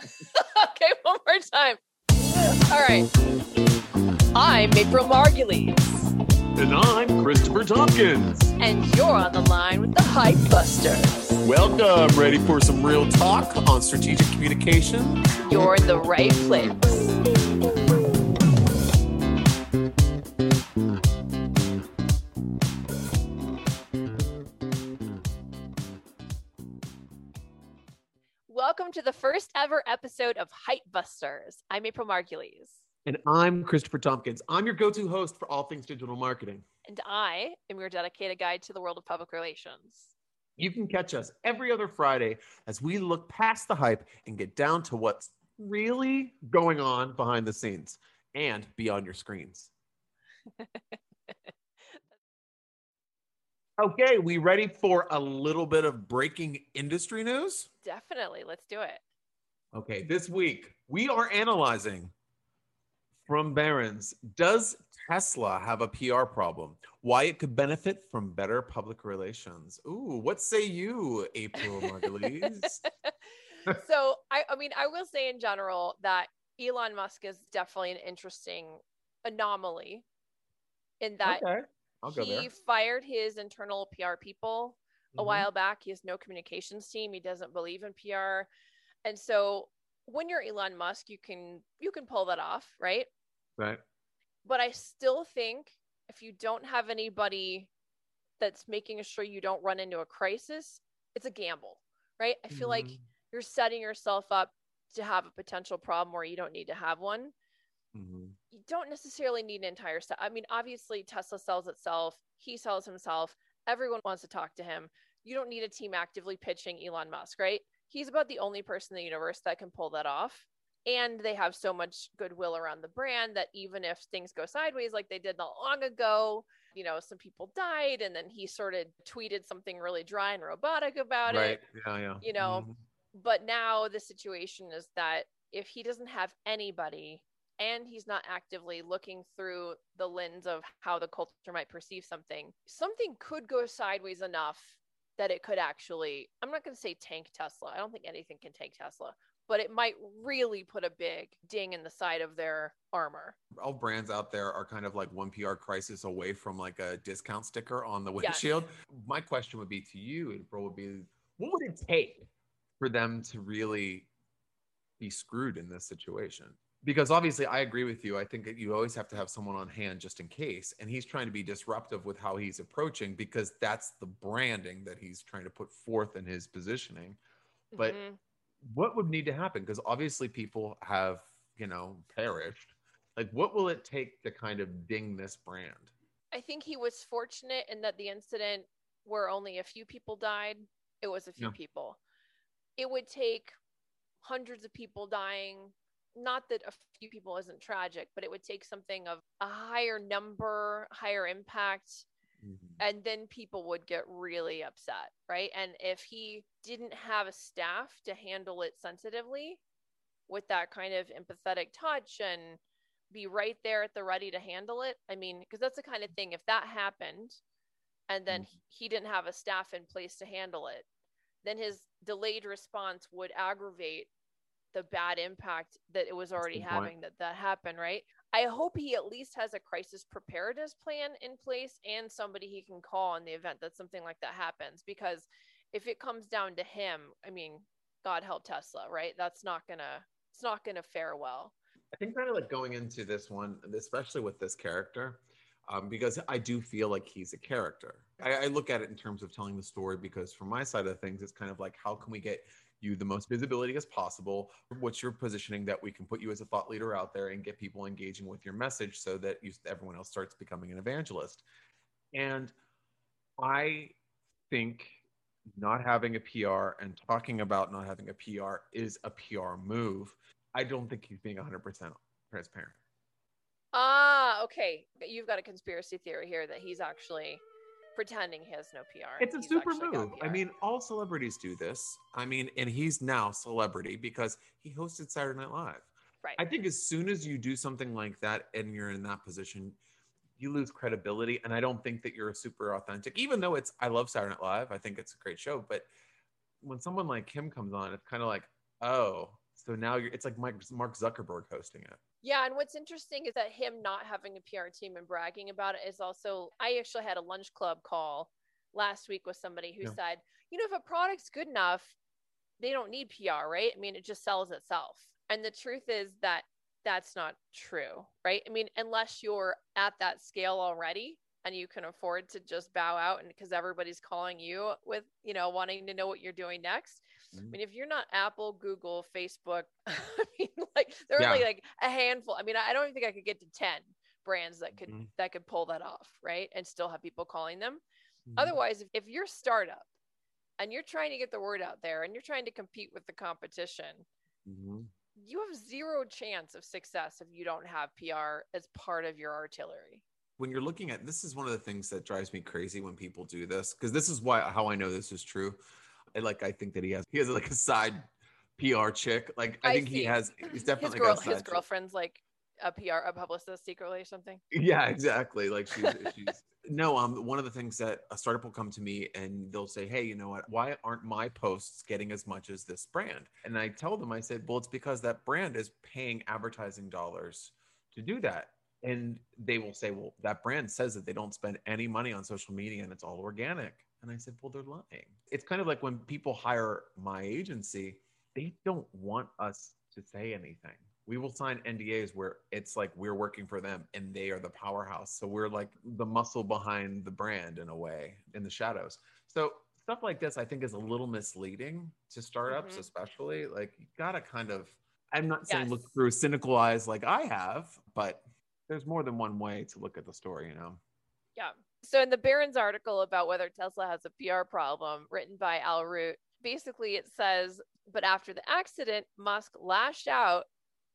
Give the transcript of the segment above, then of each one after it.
okay, one more time. All right. I'm April Margulies. And I'm Christopher Tompkins. And you're on the line with the Hype Busters. Welcome. Ready for some real talk on strategic communication? You're in the right place. To the first ever episode of Hype Busters. I'm April Margulies. And I'm Christopher Tompkins. I'm your go to host for all things digital marketing. And I am your dedicated guide to the world of public relations. You can catch us every other Friday as we look past the hype and get down to what's really going on behind the scenes and beyond your screens. okay, we ready for a little bit of breaking industry news? Definitely. Let's do it. Okay, this week we are analyzing from Barron's Does Tesla have a PR problem? Why it could benefit from better public relations? Ooh, what say you, April Margulies? so, I, I mean, I will say in general that Elon Musk is definitely an interesting anomaly in that okay. He fired his internal PR people a mm-hmm. while back. He has no communications team. He doesn't believe in PR. And so when you're Elon Musk, you can you can pull that off, right? Right. But I still think if you don't have anybody that's making sure you don't run into a crisis, it's a gamble, right? I feel mm-hmm. like you're setting yourself up to have a potential problem where you don't need to have one. Mm-hmm. Don't necessarily need an entire set. I mean, obviously, Tesla sells itself, he sells himself, everyone wants to talk to him. You don't need a team actively pitching Elon Musk, right? He's about the only person in the universe that can pull that off and they have so much goodwill around the brand that even if things go sideways like they did not long ago you know some people died and then he sort of tweeted something really dry and robotic about right. it yeah yeah you know mm-hmm. but now the situation is that if he doesn't have anybody and he's not actively looking through the lens of how the culture might perceive something something could go sideways enough that it could actually i'm not going to say tank tesla i don't think anything can tank tesla but it might really put a big ding in the side of their armor. All brands out there are kind of like one PR crisis away from like a discount sticker on the windshield. Yes. My question would be to you, April, would be what would it take for them to really be screwed in this situation? Because obviously, I agree with you. I think that you always have to have someone on hand just in case. And he's trying to be disruptive with how he's approaching because that's the branding that he's trying to put forth in his positioning. But mm-hmm what would need to happen? Because obviously people have, you know, perished. Like, what will it take to kind of ding this brand? I think he was fortunate in that the incident where only a few people died, it was a few yeah. people. It would take hundreds of people dying. Not that a few people isn't tragic, but it would take something of a higher number, higher impact Mm-hmm. And then people would get really upset, right? And if he didn't have a staff to handle it sensitively with that kind of empathetic touch and be right there at the ready to handle it, I mean, because that's the kind of thing, if that happened and then mm-hmm. he didn't have a staff in place to handle it, then his delayed response would aggravate the bad impact that it was already having that that happened right I hope he at least has a crisis preparedness plan in place and somebody he can call in the event that something like that happens. Because if it comes down to him, I mean, God help Tesla, right? That's not gonna it's not gonna fare well. I think kind of like going into this one, especially with this character, um, because I do feel like he's a character. I, I look at it in terms of telling the story because from my side of things, it's kind of like how can we get you the most visibility as possible. What's your positioning that we can put you as a thought leader out there and get people engaging with your message so that you, everyone else starts becoming an evangelist? And I think not having a PR and talking about not having a PR is a PR move. I don't think he's being 100% transparent. Ah, okay. You've got a conspiracy theory here that he's actually pretending he has no PR. It's a super move. I mean, all celebrities do this. I mean, and he's now celebrity because he hosted Saturday Night Live. Right. I think as soon as you do something like that and you're in that position, you lose credibility. And I don't think that you're super authentic, even though it's, I love Saturday Night Live. I think it's a great show. But when someone like him comes on, it's kind of like, oh, So now you're, it's like Mike, Mark Zuckerberg hosting it. Yeah. And what's interesting is that him not having a PR team and bragging about it is also, I actually had a lunch club call last week with somebody who yeah. said, you know, if a product's good enough, they don't need PR, right? I mean, it just sells itself. And the truth is that that's not true, right? I mean, unless you're at that scale already and you can afford to just bow out and because everybody's calling you with, you know, wanting to know what you're doing next. Mm-hmm. I mean, if you're not Apple, Google, Facebook, I mean, like there are yeah. only like a handful. I mean, I don't even think I could get to 10 brands that could mm-hmm. that could pull that off, right? And still have people calling them. Mm-hmm. Otherwise, if, if you're startup and you're trying to get the word out there and you're trying to compete with the competition, mm-hmm. you have zero chance of success if you don't have PR as part of your artillery. When you're looking at this is one of the things that drives me crazy when people do this because this is why how I know this is true. Like I think that he has he has like a side PR chick. Like I, I think see. he has he's definitely his, girl, his girlfriend's chick. like a PR, a publicist secretly or something. Yeah, exactly. Like she's, she's no. Um, one of the things that a startup will come to me and they'll say, "Hey, you know what? Why aren't my posts getting as much as this brand?" And I tell them, I said, "Well, it's because that brand is paying advertising dollars to do that." And they will say, "Well, that brand says that they don't spend any money on social media and it's all organic." And I said, "Well, they're lying." It's kind of like when people hire my agency, they don't want us to say anything we will sign NDAs where it's like we're working for them and they are the powerhouse. So we're like the muscle behind the brand in a way in the shadows. So stuff like this, I think, is a little misleading to startups, mm-hmm. especially. Like you gotta kind of, I'm not saying yes. look through cynical eyes like I have, but there's more than one way to look at the story, you know? Yeah. So in the Barron's article about whether Tesla has a PR problem, written by Al Root, basically it says, but after the accident, Musk lashed out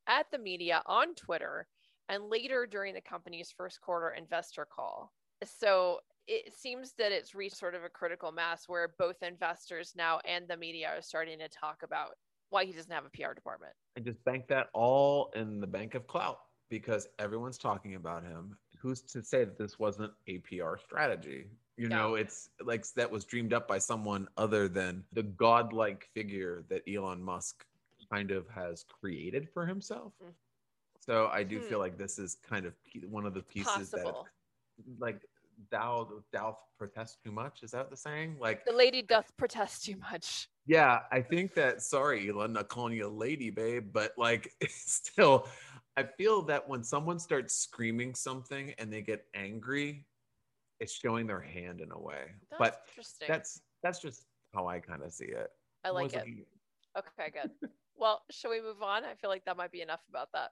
at the media on Twitter and later during the company's first quarter investor call. So it seems that it's reached sort of a critical mass where both investors now and the media are starting to talk about why he doesn't have a PR department. And just bank that all in the bank of clout because everyone's talking about him. Who's to say that this wasn't a PR strategy? You yeah. know, it's like that was dreamed up by someone other than the godlike figure that Elon Musk kind of has created for himself. Mm. So I do hmm. feel like this is kind of one of the pieces Possible. that, like, thou thou protest too much. Is that the saying? Like the lady doth protest too much. Yeah, I think that. Sorry, Elon, not calling you a lady, babe, but like, still, I feel that when someone starts screaming something and they get angry, it's showing their hand in a way. That's but that's that's just how I kind of see it. I like it. Okay, good. Well, shall we move on? I feel like that might be enough about that.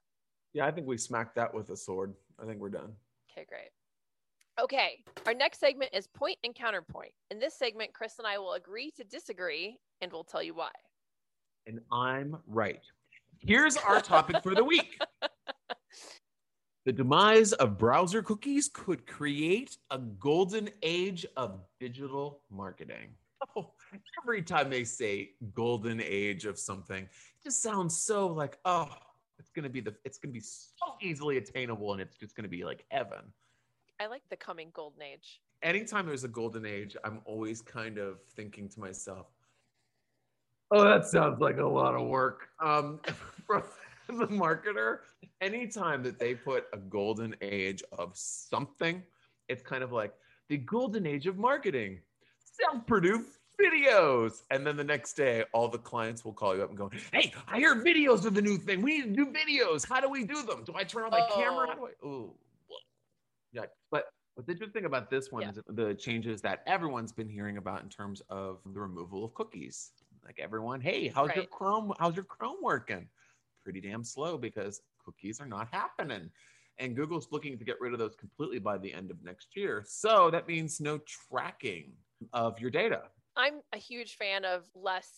Yeah, I think we smacked that with a sword. I think we're done. Okay, great. Okay, our next segment is point and counterpoint. In this segment, Chris and I will agree to disagree and we'll tell you why. And I'm right. Here's our topic for the week. The demise of browser cookies could create a golden age of digital marketing. Oh, every time they say golden age of something, it just sounds so like, oh, it's gonna be the it's gonna be so easily attainable and it's just gonna be like heaven. I like the coming golden age. Anytime there's a golden age, I'm always kind of thinking to myself, oh, that sounds like a lot of work. Um, from the marketer, anytime that they put a golden age of something, it's kind of like the golden age of marketing self-produced videos. And then the next day, all the clients will call you up and go, Hey, I hear videos are the new thing. We need to do videos. How do we do them? Do I turn on my oh. camera? How do I? Oh, yeah. But what's interesting about this one yeah. is the changes that everyone's been hearing about in terms of the removal of cookies. Like everyone, hey, how's right. your Chrome? How's your Chrome working? Pretty damn slow because cookies are not happening. And Google's looking to get rid of those completely by the end of next year. So that means no tracking of your data. I'm a huge fan of less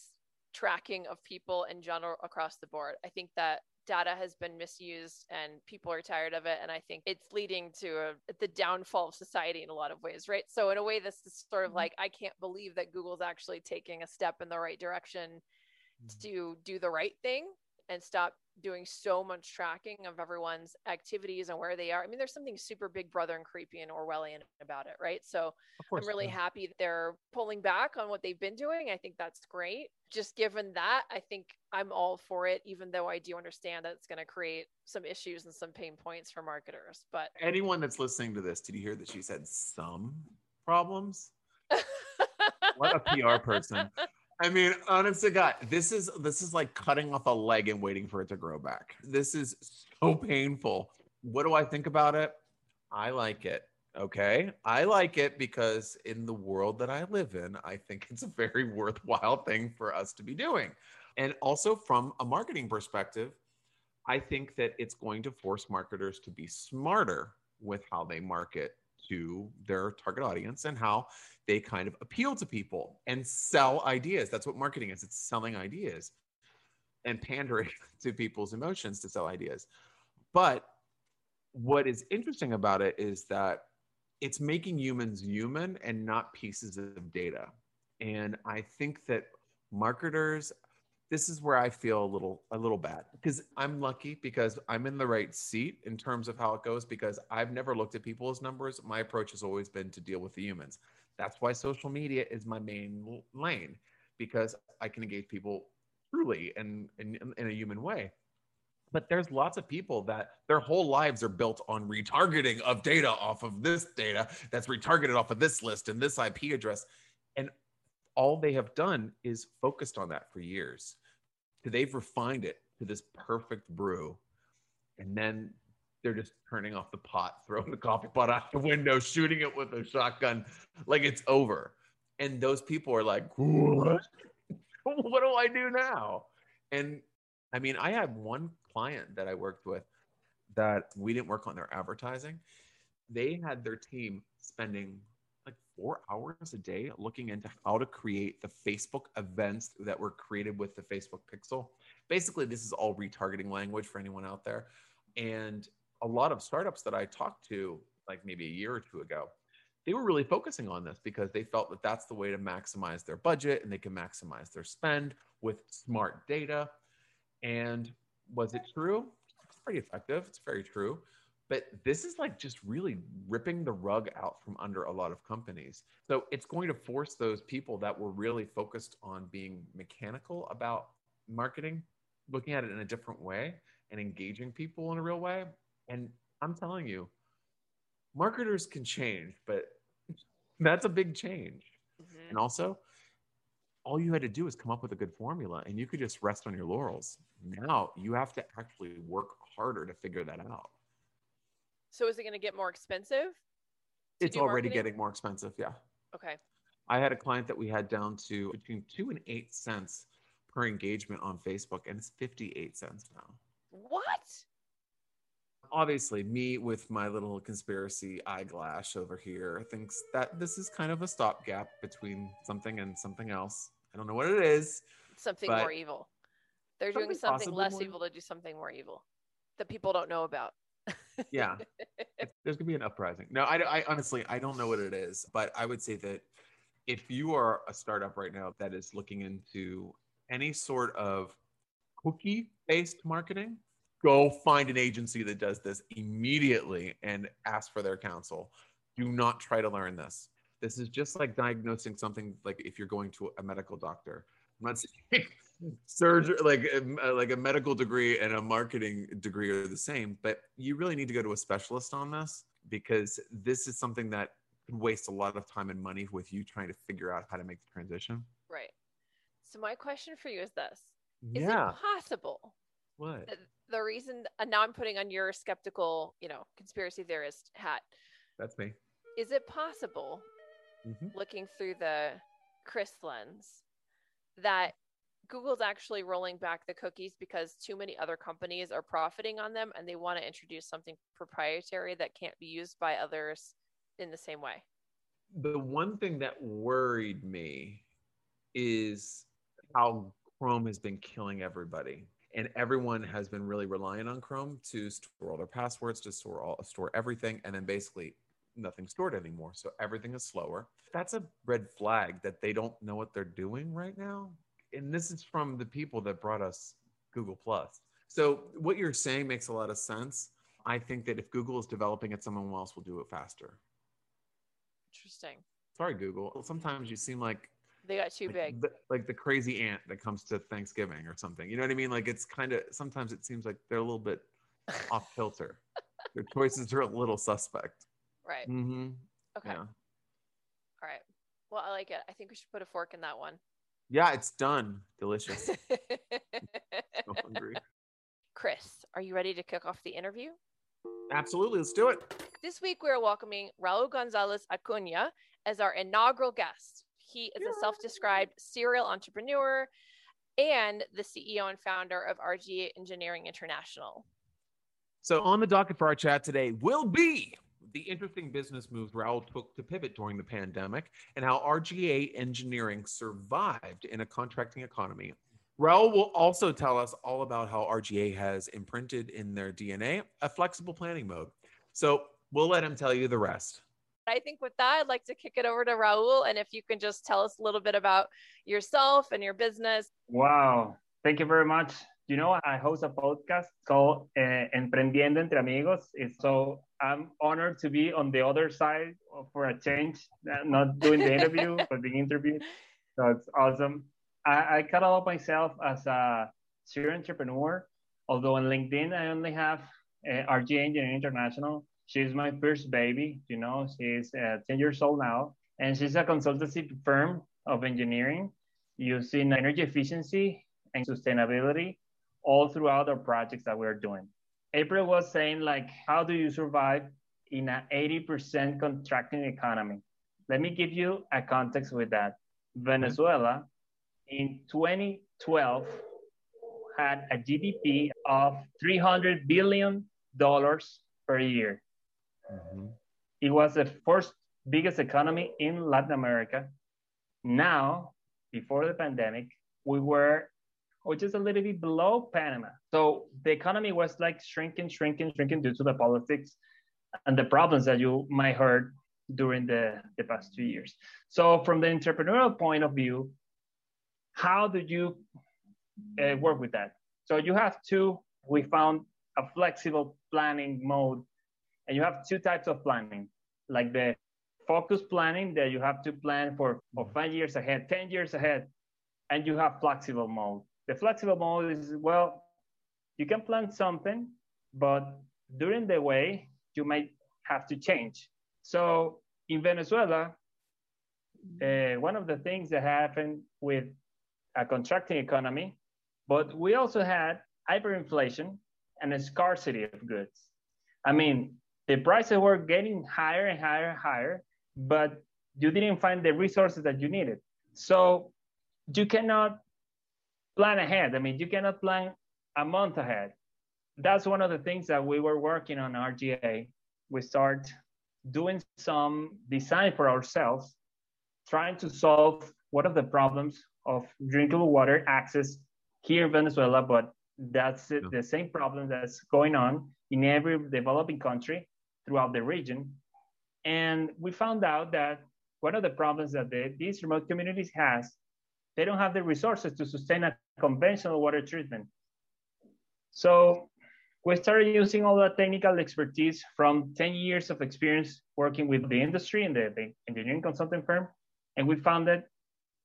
tracking of people in general across the board. I think that data has been misused and people are tired of it and i think it's leading to a, the downfall of society in a lot of ways right so in a way this is sort of mm-hmm. like i can't believe that google's actually taking a step in the right direction mm-hmm. to do the right thing and stop doing so much tracking of everyone's activities and where they are. I mean, there's something super big brother and creepy and Orwellian about it, right? So I'm really yeah. happy that they're pulling back on what they've been doing. I think that's great. Just given that, I think I'm all for it, even though I do understand that it's going to create some issues and some pain points for marketers. But anyone that's listening to this, did you hear that she said some problems? what a PR person. I mean, honest to God, this is this is like cutting off a leg and waiting for it to grow back. This is so oh. painful. What do I think about it? I like it. Okay. I like it because in the world that I live in, I think it's a very worthwhile thing for us to be doing. And also from a marketing perspective, I think that it's going to force marketers to be smarter with how they market to their target audience and how they kind of appeal to people and sell ideas. That's what marketing is it's selling ideas and pandering to people's emotions to sell ideas. But what is interesting about it is that it's making humans human and not pieces of data. And I think that marketers this is where I feel a little a little bad because I'm lucky because I'm in the right seat in terms of how it goes because I've never looked at people's numbers. My approach has always been to deal with the humans. That's why social media is my main lane because I can engage people truly and in, in a human way. But there's lots of people that their whole lives are built on retargeting of data off of this data that's retargeted off of this list and this IP address. And all they have done is focused on that for years. They've refined it to this perfect brew. And then they're just turning off the pot, throwing the coffee pot out the window, shooting it with a shotgun like it's over. And those people are like, what? what do I do now? And I mean, I had one client that I worked with that we didn't work on their advertising. They had their team spending four hours a day looking into how to create the Facebook events that were created with the Facebook Pixel. Basically, this is all retargeting language for anyone out there. And a lot of startups that I talked to, like maybe a year or two ago, they were really focusing on this because they felt that that's the way to maximize their budget and they can maximize their spend with smart data. And was it true? It's pretty effective. It's very true. But this is like just really ripping the rug out from under a lot of companies. So it's going to force those people that were really focused on being mechanical about marketing, looking at it in a different way and engaging people in a real way and I'm telling you, marketers can change, but that's a big change. Mm-hmm. And also, all you had to do is come up with a good formula and you could just rest on your laurels. Now you have to actually work harder to figure that out. So is it going to get more expensive? It's already marketing? getting more expensive. Yeah. Okay. I had a client that we had down to between two and eight cents per engagement on Facebook, and it's 58 cents now. What? obviously me with my little conspiracy eyeglass over here thinks that this is kind of a stopgap between something and something else. I don't know what it is. Something more evil. They're doing something less more... evil to do something more evil that people don't know about. Yeah, there's gonna be an uprising. No, I, I honestly I don't know what it is, but I would say that if you are a startup right now that is looking into any sort of cookie based marketing go find an agency that does this immediately and ask for their counsel. Do not try to learn this. This is just like diagnosing something like if you're going to a medical doctor. I'm not saying surgery like uh, like a medical degree and a marketing degree are the same, but you really need to go to a specialist on this because this is something that could waste a lot of time and money with you trying to figure out how to make the transition. Right. So my question for you is this: Is yeah. it possible what? The, the reason, and now I'm putting on your skeptical, you know, conspiracy theorist hat. That's me. Is it possible, mm-hmm. looking through the Chris lens, that Google's actually rolling back the cookies because too many other companies are profiting on them and they want to introduce something proprietary that can't be used by others in the same way? The one thing that worried me is how Chrome has been killing everybody and everyone has been really reliant on Chrome to store all their passwords, to store all store everything, and then basically nothing stored anymore. So everything is slower. That's a red flag that they don't know what they're doing right now. And this is from the people that brought us Google Plus. So what you're saying makes a lot of sense. I think that if Google is developing it, someone else will do it faster. Interesting. Sorry, Google. Sometimes you seem like they got too like big. The, like the crazy aunt that comes to Thanksgiving or something. You know what I mean? Like it's kind of sometimes it seems like they're a little bit off kilter. Their choices are a little suspect. Right. Mm-hmm. Okay. Yeah. All right. Well, I like it. I think we should put a fork in that one. Yeah, it's done. Delicious. so hungry. Chris, are you ready to kick off the interview? Absolutely. Let's do it. This week, we are welcoming Raul Gonzalez Acuna as our inaugural guest. He is a self described serial entrepreneur and the CEO and founder of RGA Engineering International. So, on the docket for our chat today will be the interesting business moves Raul took to pivot during the pandemic and how RGA Engineering survived in a contracting economy. Raul will also tell us all about how RGA has imprinted in their DNA a flexible planning mode. So, we'll let him tell you the rest. I think with that, I'd like to kick it over to Raul. And if you can just tell us a little bit about yourself and your business. Wow. Thank you very much. You know, I host a podcast called uh, Emprendiendo Entre Amigos. It's So I'm honored to be on the other side for a change, not doing the interview, but being interviewed. So it's awesome. I, I catalog myself as a serial entrepreneur, although on LinkedIn, I only have uh, RGA Engineering International She's my first baby, you know, she's uh, 10 years old now, and she's a consultancy firm of engineering using energy efficiency and sustainability all throughout our projects that we're doing. April was saying, like, how do you survive in an 80% contracting economy? Let me give you a context with that. Venezuela in 2012 had a GDP of $300 billion per year. Mm-hmm. It was the first biggest economy in Latin America. Now, before the pandemic, we were or just a little bit below Panama. So the economy was like shrinking, shrinking, shrinking due to the politics and the problems that you might heard during the, the past two years. So from the entrepreneurial point of view, how do you uh, work with that? So you have two, we found a flexible planning mode and you have two types of planning, like the focus planning that you have to plan for, for five years ahead, 10 years ahead, and you have flexible mode. The flexible mode is, well, you can plan something, but during the way, you might have to change. So in Venezuela, uh, one of the things that happened with a contracting economy, but we also had hyperinflation and a scarcity of goods. I mean, the prices were getting higher and higher and higher, but you didn't find the resources that you needed. So you cannot plan ahead. I mean, you cannot plan a month ahead. That's one of the things that we were working on RGA. We start doing some design for ourselves, trying to solve one of the problems of drinkable water access here in Venezuela, but that's the same problem that's going on in every developing country throughout the region. And we found out that one of the problems that the, these remote communities has, they don't have the resources to sustain a conventional water treatment. So we started using all the technical expertise from 10 years of experience working with the industry and the, the engineering consulting firm. And we founded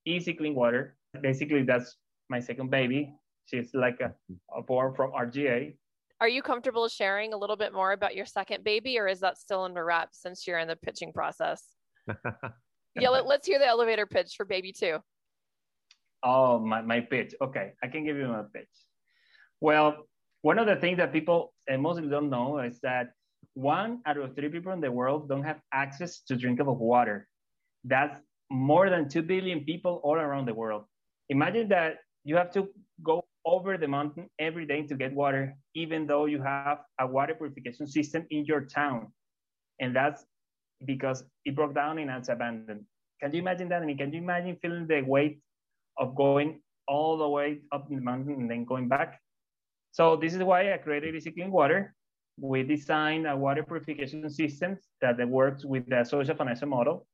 Easy Clean Water. Basically, that's my second baby. She's like a, a born from RGA. Are you comfortable sharing a little bit more about your second baby, or is that still under wraps since you're in the pitching process? yeah, let, us hear the elevator pitch for baby two. Oh, my, my pitch. Okay, I can give you my pitch. Well, one of the things that people eh, mostly don't know is that one out of three people in the world don't have access to drinkable water. That's more than 2 billion people all around the world. Imagine that you have to go over the mountain every day to get water, even though you have a water purification system in your town. And that's because it broke down and it's abandoned. Can you imagine that? I mean, can you imagine feeling the weight of going all the way up the mountain and then going back? So this is why I created Clean Water. We designed a water purification system that works with the social financial model.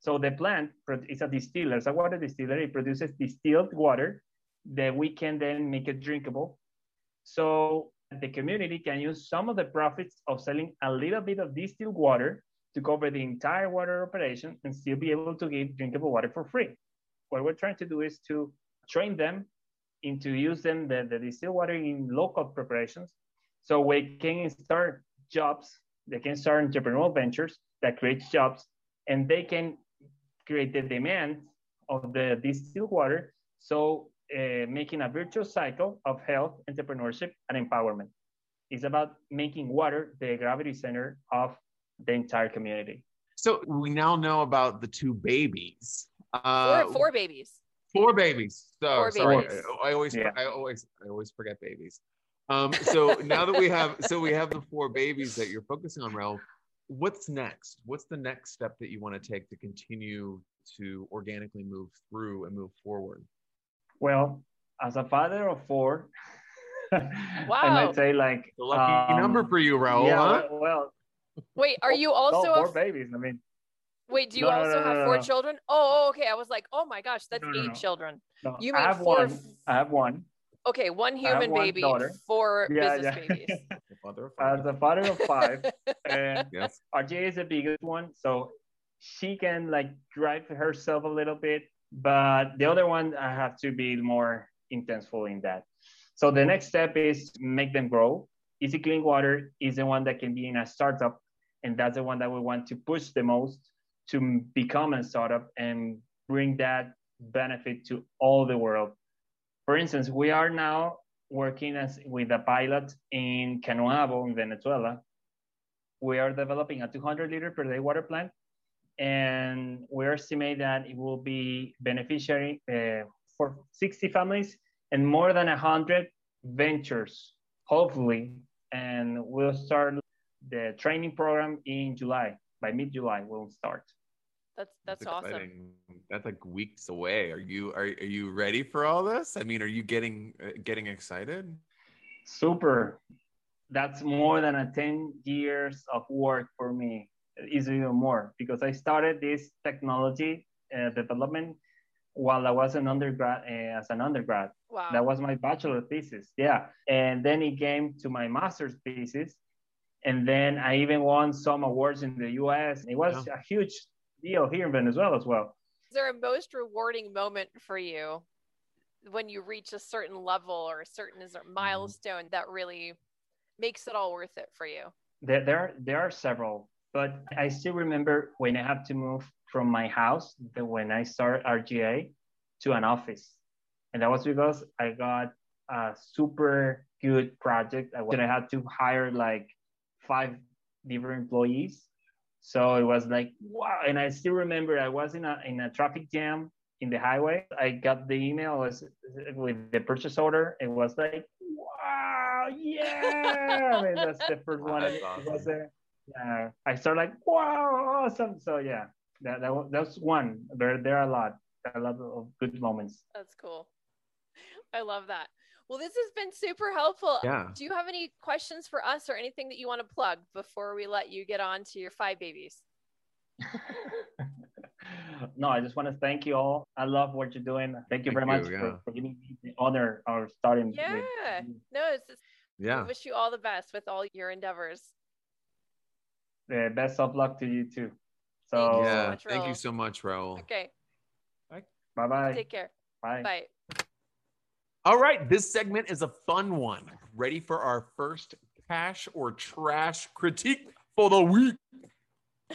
So the plant is a distiller, it's a water distiller. It produces distilled water that we can then make it drinkable So the community can use some of the profits of selling a little bit of distilled water to cover the entire water operation and still be able to give drinkable water for free. What we're trying to do is to train them into using the, the distilled water in local preparations so we can start jobs, they can start entrepreneurial ventures that create jobs and they can create the demand of the distilled water. So uh, making a virtuous cycle of health, entrepreneurship, and empowerment. It's about making water the gravity center of the entire community. So we now know about the two babies. Uh, four, four babies. Four babies. So four sorry, babies. I, I always, yeah. I always, I always forget babies. Um, so now that we have, so we have the four babies that you're focusing on, Raul. What's next? What's the next step that you want to take to continue to organically move through and move forward? Well, as a father of four, wow. and I might say like the lucky um, number for you, Raul. Yeah, huh? well, wait, are you also no, four f- babies? I mean, wait, do you no, also no, have four children? Oh, oh, oh, okay. I was like, oh my gosh, that's eight children. You mean four? One. I have one. Okay, one human one baby, daughter. four yeah, business yeah. babies. As a father of five, and yes. RGA is the biggest one, so she can like drive herself a little bit but the other one I have to be more intenseful in that. So the next step is make them grow. Easy Clean Water is the one that can be in a startup, and that's the one that we want to push the most to become a startup and bring that benefit to all the world. For instance, we are now working as with a pilot in Canoabo in Venezuela. We are developing a 200 liter per day water plant and we estimate that it will be beneficiary uh, for 60 families and more than 100 ventures, hopefully. And we'll start the training program in July. By mid-July, we'll start. That's that's, that's awesome. That's like weeks away. Are you are, are you ready for all this? I mean, are you getting uh, getting excited? Super. That's more than a 10 years of work for me is even more because I started this technology uh, development while I was an undergrad uh, as an undergrad. Wow. That was my bachelor thesis. Yeah. And then it came to my master's thesis. And then I even won some awards in the US. It was yeah. a huge deal here in Venezuela as well. Is there a most rewarding moment for you when you reach a certain level or a certain mm-hmm. milestone that really makes it all worth it for you? There, there, there are several. But I still remember when I had to move from my house, the, when I started RGA, to an office. And that was because I got a super good project. I had to hire like five different employees. So it was like, wow. And I still remember I was in a, in a traffic jam in the highway. I got the email was with the purchase order. It was like, wow, yeah. I mean, that's the first one. Awesome. It was a, yeah, I started like, wow, awesome. So yeah, that, that that's one. There there are a lot, a lot of good moments. That's cool. I love that. Well, this has been super helpful. Yeah. Do you have any questions for us or anything that you want to plug before we let you get on to your five babies? no, I just want to thank you all. I love what you're doing. Thank you thank very you, much yeah. for, for, giving me the honor of starting. Yeah. With, no, it's just, yeah. I wish you all the best with all your endeavors Yeah, best of luck to you too. So yeah, so much, thank you so much, Raul. Okay. Bye bye. Take care. Bye. Bye. All right, this segment is a fun one. Ready for our first cash or trash critique for the week?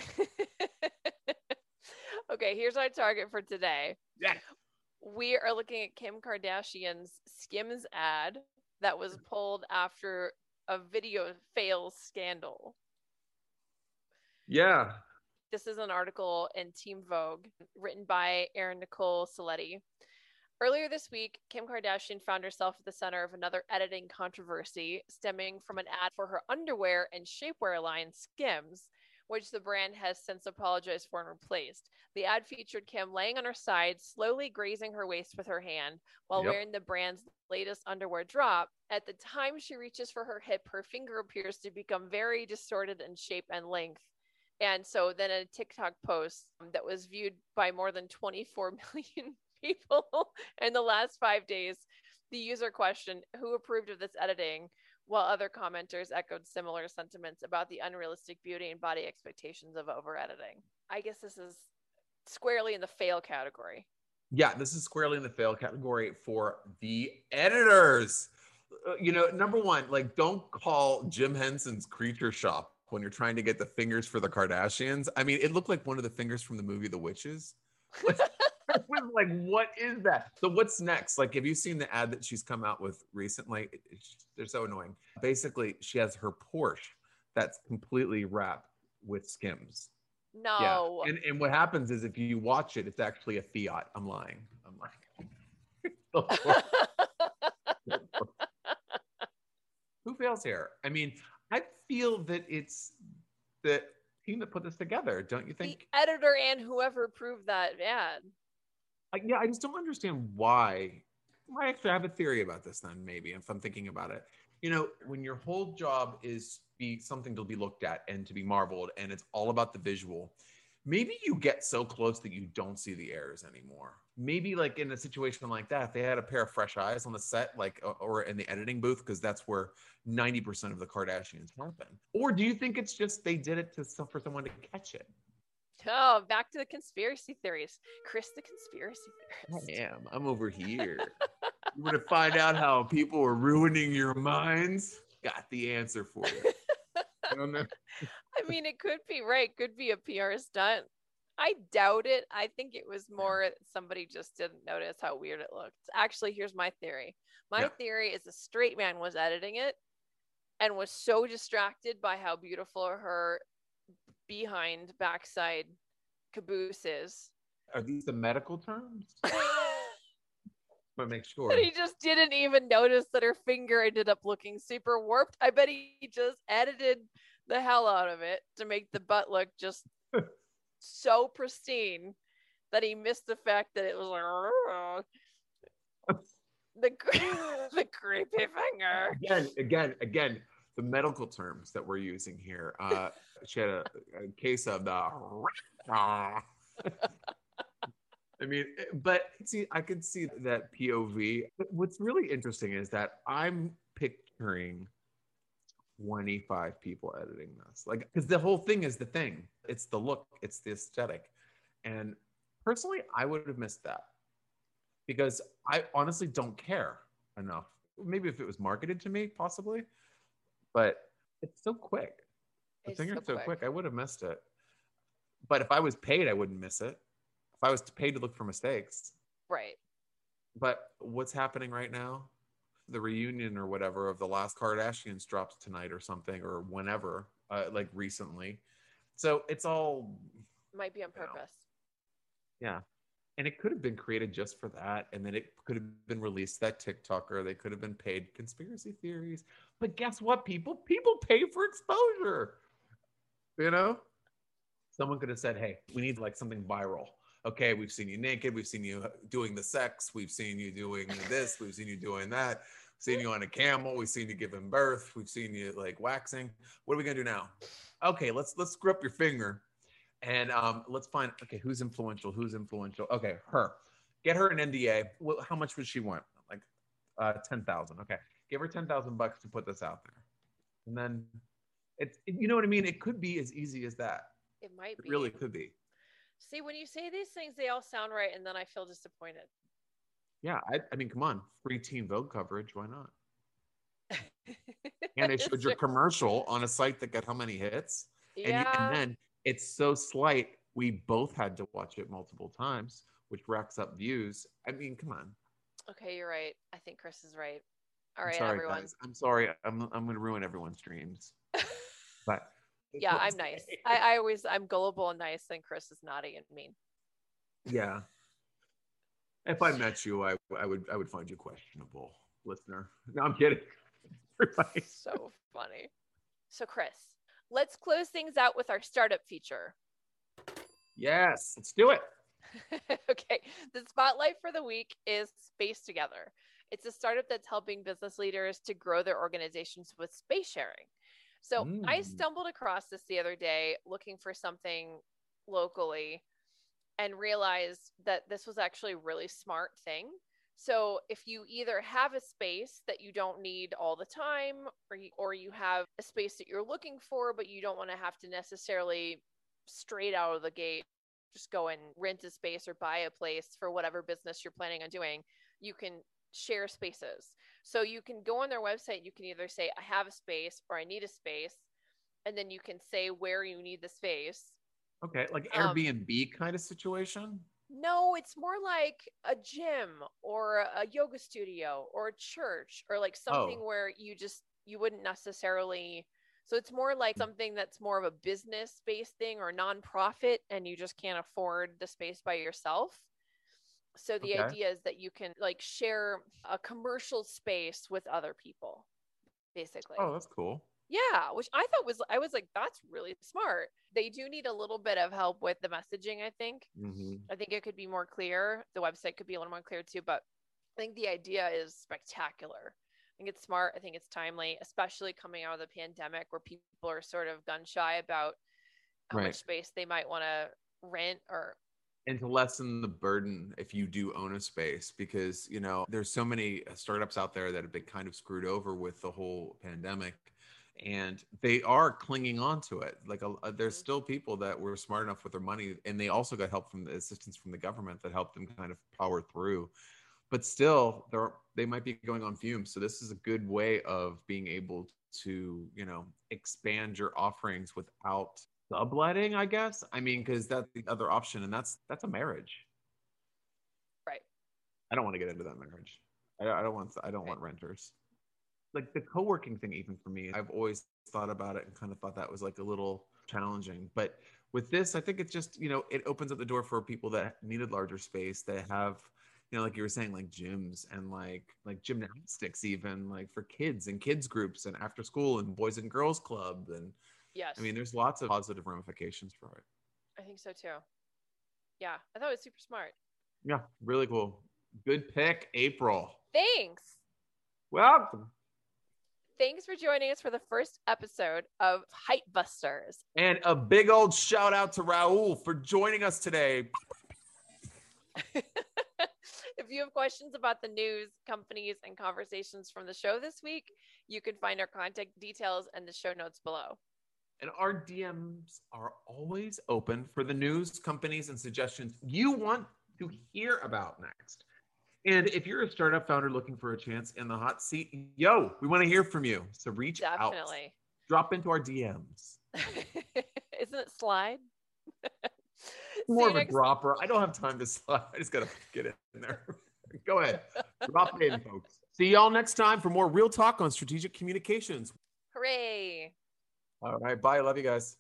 okay, here's our target for today. Yeah. We are looking at Kim Kardashian's Skims ad that was pulled after a video fails scandal. Yeah. This is an article in Teen Vogue written by Erin Nicole Saletti. Earlier this week, Kim Kardashian found herself at the center of another editing controversy stemming from an ad for her underwear and shapewear line Skims, which the brand has since apologized for and replaced. The ad featured Kim laying on her side, slowly grazing her waist with her hand while yep. wearing the brand's latest underwear drop. At the time she reaches for her hip, her finger appears to become very distorted in shape and length and so then a TikTok post um, that was viewed by more than 24 million people in the last five days The user question Who approved of this editing? While other commenters echoed similar sentiments about the unrealistic beauty and body expectations of over editing. I guess this is squarely in the fail category. Yeah, this is squarely in the fail category for the editors. Uh, you know, number one, like don't call Jim Henson's Creature Shop when you're trying to get the fingers for the Kardashians. I mean, it looked like one of the fingers from the movie The Witches. was like, what is that? So what's next? Like, have you seen the ad that she's come out with recently? They're so annoying. Basically, she has her Porsche that's completely wrapped with Skims. No. Yeah. And and what happens is if you watch it, it's actually a Fiat. I'm lying. I'm lying. Who fails here? I mean, I feel that it's the team that put this together, don't you think? The editor and whoever approved that ad. I, yeah, I just don't understand why. I actually have a theory about this. Then maybe if I'm thinking about it, you know, when your whole job is be something to be looked at and to be marveled, and it's all about the visual. Maybe you get so close that you don't see the errors anymore. Maybe like in a situation like that, they had a pair of fresh eyes on the set, like or in the editing booth, because that's where 90% of the Kardashians happen. Or do you think it's just they did it to for someone to catch it? Oh, back to the conspiracy theories. Chris, the conspiracy theorist. I am. I'm over here. you want to find out how people are ruining your minds? Got the answer for you. I mean, it could be right. Could be a PR stunt. I doubt it. I think it was more somebody just didn't notice how weird it looked. Actually, here's my theory. My yeah. theory is a straight man was editing it and was so distracted by how beautiful her behind backside caboose is. Are these the medical terms? but make sure. But he just didn't even notice that her finger ended up looking super warped. I bet he just edited the hell out of it to make the butt look just so pristine that he missed the fact that it was like the the creepy finger. Again, again, again, the medical terms that we're using here. Uh, she had a, a case of the. I mean, but see, I can see that POV. What's really interesting is that I'm picturing 25 people editing this. Like, because the whole thing is the thing. It's the look, it's the aesthetic. And personally, I would have missed that because I honestly don't care enough. Maybe if it was marketed to me, possibly, but it's so quick. The finger's so, quick. so quick. I would have missed it. But if I was paid, I wouldn't miss it. If I was paid to look for mistakes. Right. But what's happening right now? the reunion or whatever of the last Kardashians drops tonight or something or whenever, uh, like recently. So it's all might be on purpose. Know. Yeah. And it could have been created just for that. And then it could have been released that TikToker. They could have been paid conspiracy theories. But guess what, people? People pay for exposure. You know? Someone could have said, hey, we need like something viral okay, we've seen you naked, we've seen you doing the sex, we've seen you doing this, we've seen you doing that, we've seen you on a camel, we've seen you giving birth, we've seen you like waxing. What are we gonna do now? Okay, let's let's screw up your finger, and um, let's find okay who's influential, who's influential. Okay, her. Get her an NDA. Well, how much would she want? Like uh, ten thousand. Okay, give her ten thousand bucks to put this out there, and then it's you know what I mean. It could be as easy as that. It might be. It really could be. See, when you say these things, they all sound right, and then I feel disappointed. Yeah, I, I mean, come on, free Teen Vogue coverage. Why not? and they showed your commercial on a site that got how many hits? Yeah. And, you, and then it's so slight, we both had to watch it multiple times, which racks up views. I mean, come on. Okay, you're right. I think Chris is right. All right, sorry, everyone. Guys. I'm sorry. I'm I'm going to ruin everyone's dreams. But yeah, I'm nice. I, I always I'm gullible and nice, and Chris is naughty and mean. Yeah. If I met you, I I would I would find you questionable, listener. No, I'm kidding. so funny. So Chris, let's close things out with our startup feature. Yes, let's do it. okay. The spotlight for the week is Space Together. It's a startup that's helping business leaders to grow their organizations with space sharing. So mm. I stumbled across this the other day looking for something locally and realized that this was actually a really smart thing. So if you either have a space that you don't need all the time, or you, or you have a space that you're looking for, but you don't want to have to necessarily straight out of the gate just go and rent a space or buy a place for whatever business you're planning on doing, you can share spaces. So you can go on their website, you can either say, I have a space or I need a space, and then you can say where you need the space. Okay, like Airbnb um, kind of situation? No, it's more like a gym or a yoga studio or a church or like something oh. where you just you wouldn't necessarily so it's more like hmm. something that's more of a business based thing or nonprofit and you just can't afford the space by yourself. So the okay. idea is that you can like share a commercial space with other people basically. Oh, that's cool. Yeah, which I thought was I was like that's really smart. They do need a little bit of help with the messaging, I think. Mm-hmm. I think it could be more clear. The website could be a little more clear too, but I think the idea is spectacular. I think it's smart. I think it's timely, especially coming out of the pandemic where people are sort of gun shy about how right. much space they might want to rent or and to lessen the burden if you do own a space because you know there's so many startups out there that have been kind of screwed over with the whole pandemic and they are clinging on to it. Like a, a, there's mm-hmm. still people that were smart enough with their money and they also got help from the assistance from the government that helped them kind of power through. But still they're they might be going on fumes. So this is a good way of being able to you know expand your offerings without subletting i guess? I mean because that's the other option and that's that's a marriage. Right. I don't want to get into that marriage. I, I don't want i don't right. want renters. Like the co-working thing even for me i've always thought about it and kind of thought that was like a little challenging. But with this i think it's just you know it opens up the door for people that needed larger space that have you know like you were saying like gyms and like like gymnastics even like for kids and kids groups and after school and boys and girls club and yes. I mean there's lots of positive ramifications for it. I think so too. Yeah i thought it was super smart. Yeah really cool. Good pick april. Thanks. Welcome. Thanks for joining us for the first episode of Hype Busters. And a big old shout out to Raul for joining us today. if you have questions about the news, companies, and conversations from the show this week, you can find our contact details and the show notes below. And our DMs are always open for the news, companies, and suggestions you want to hear about next. And if you're a startup founder looking for a chance in the hot seat, yo, we want to hear from you. So reach Definitely. out. Drop into our DMs. Isn't it slide? More of a dropper. I don't have time to slide. I just got to get in there. Go ahead. Drop it in, folks. See y'all next time for more real talk on strategic communications. Hooray. All right. Bye. Love you guys.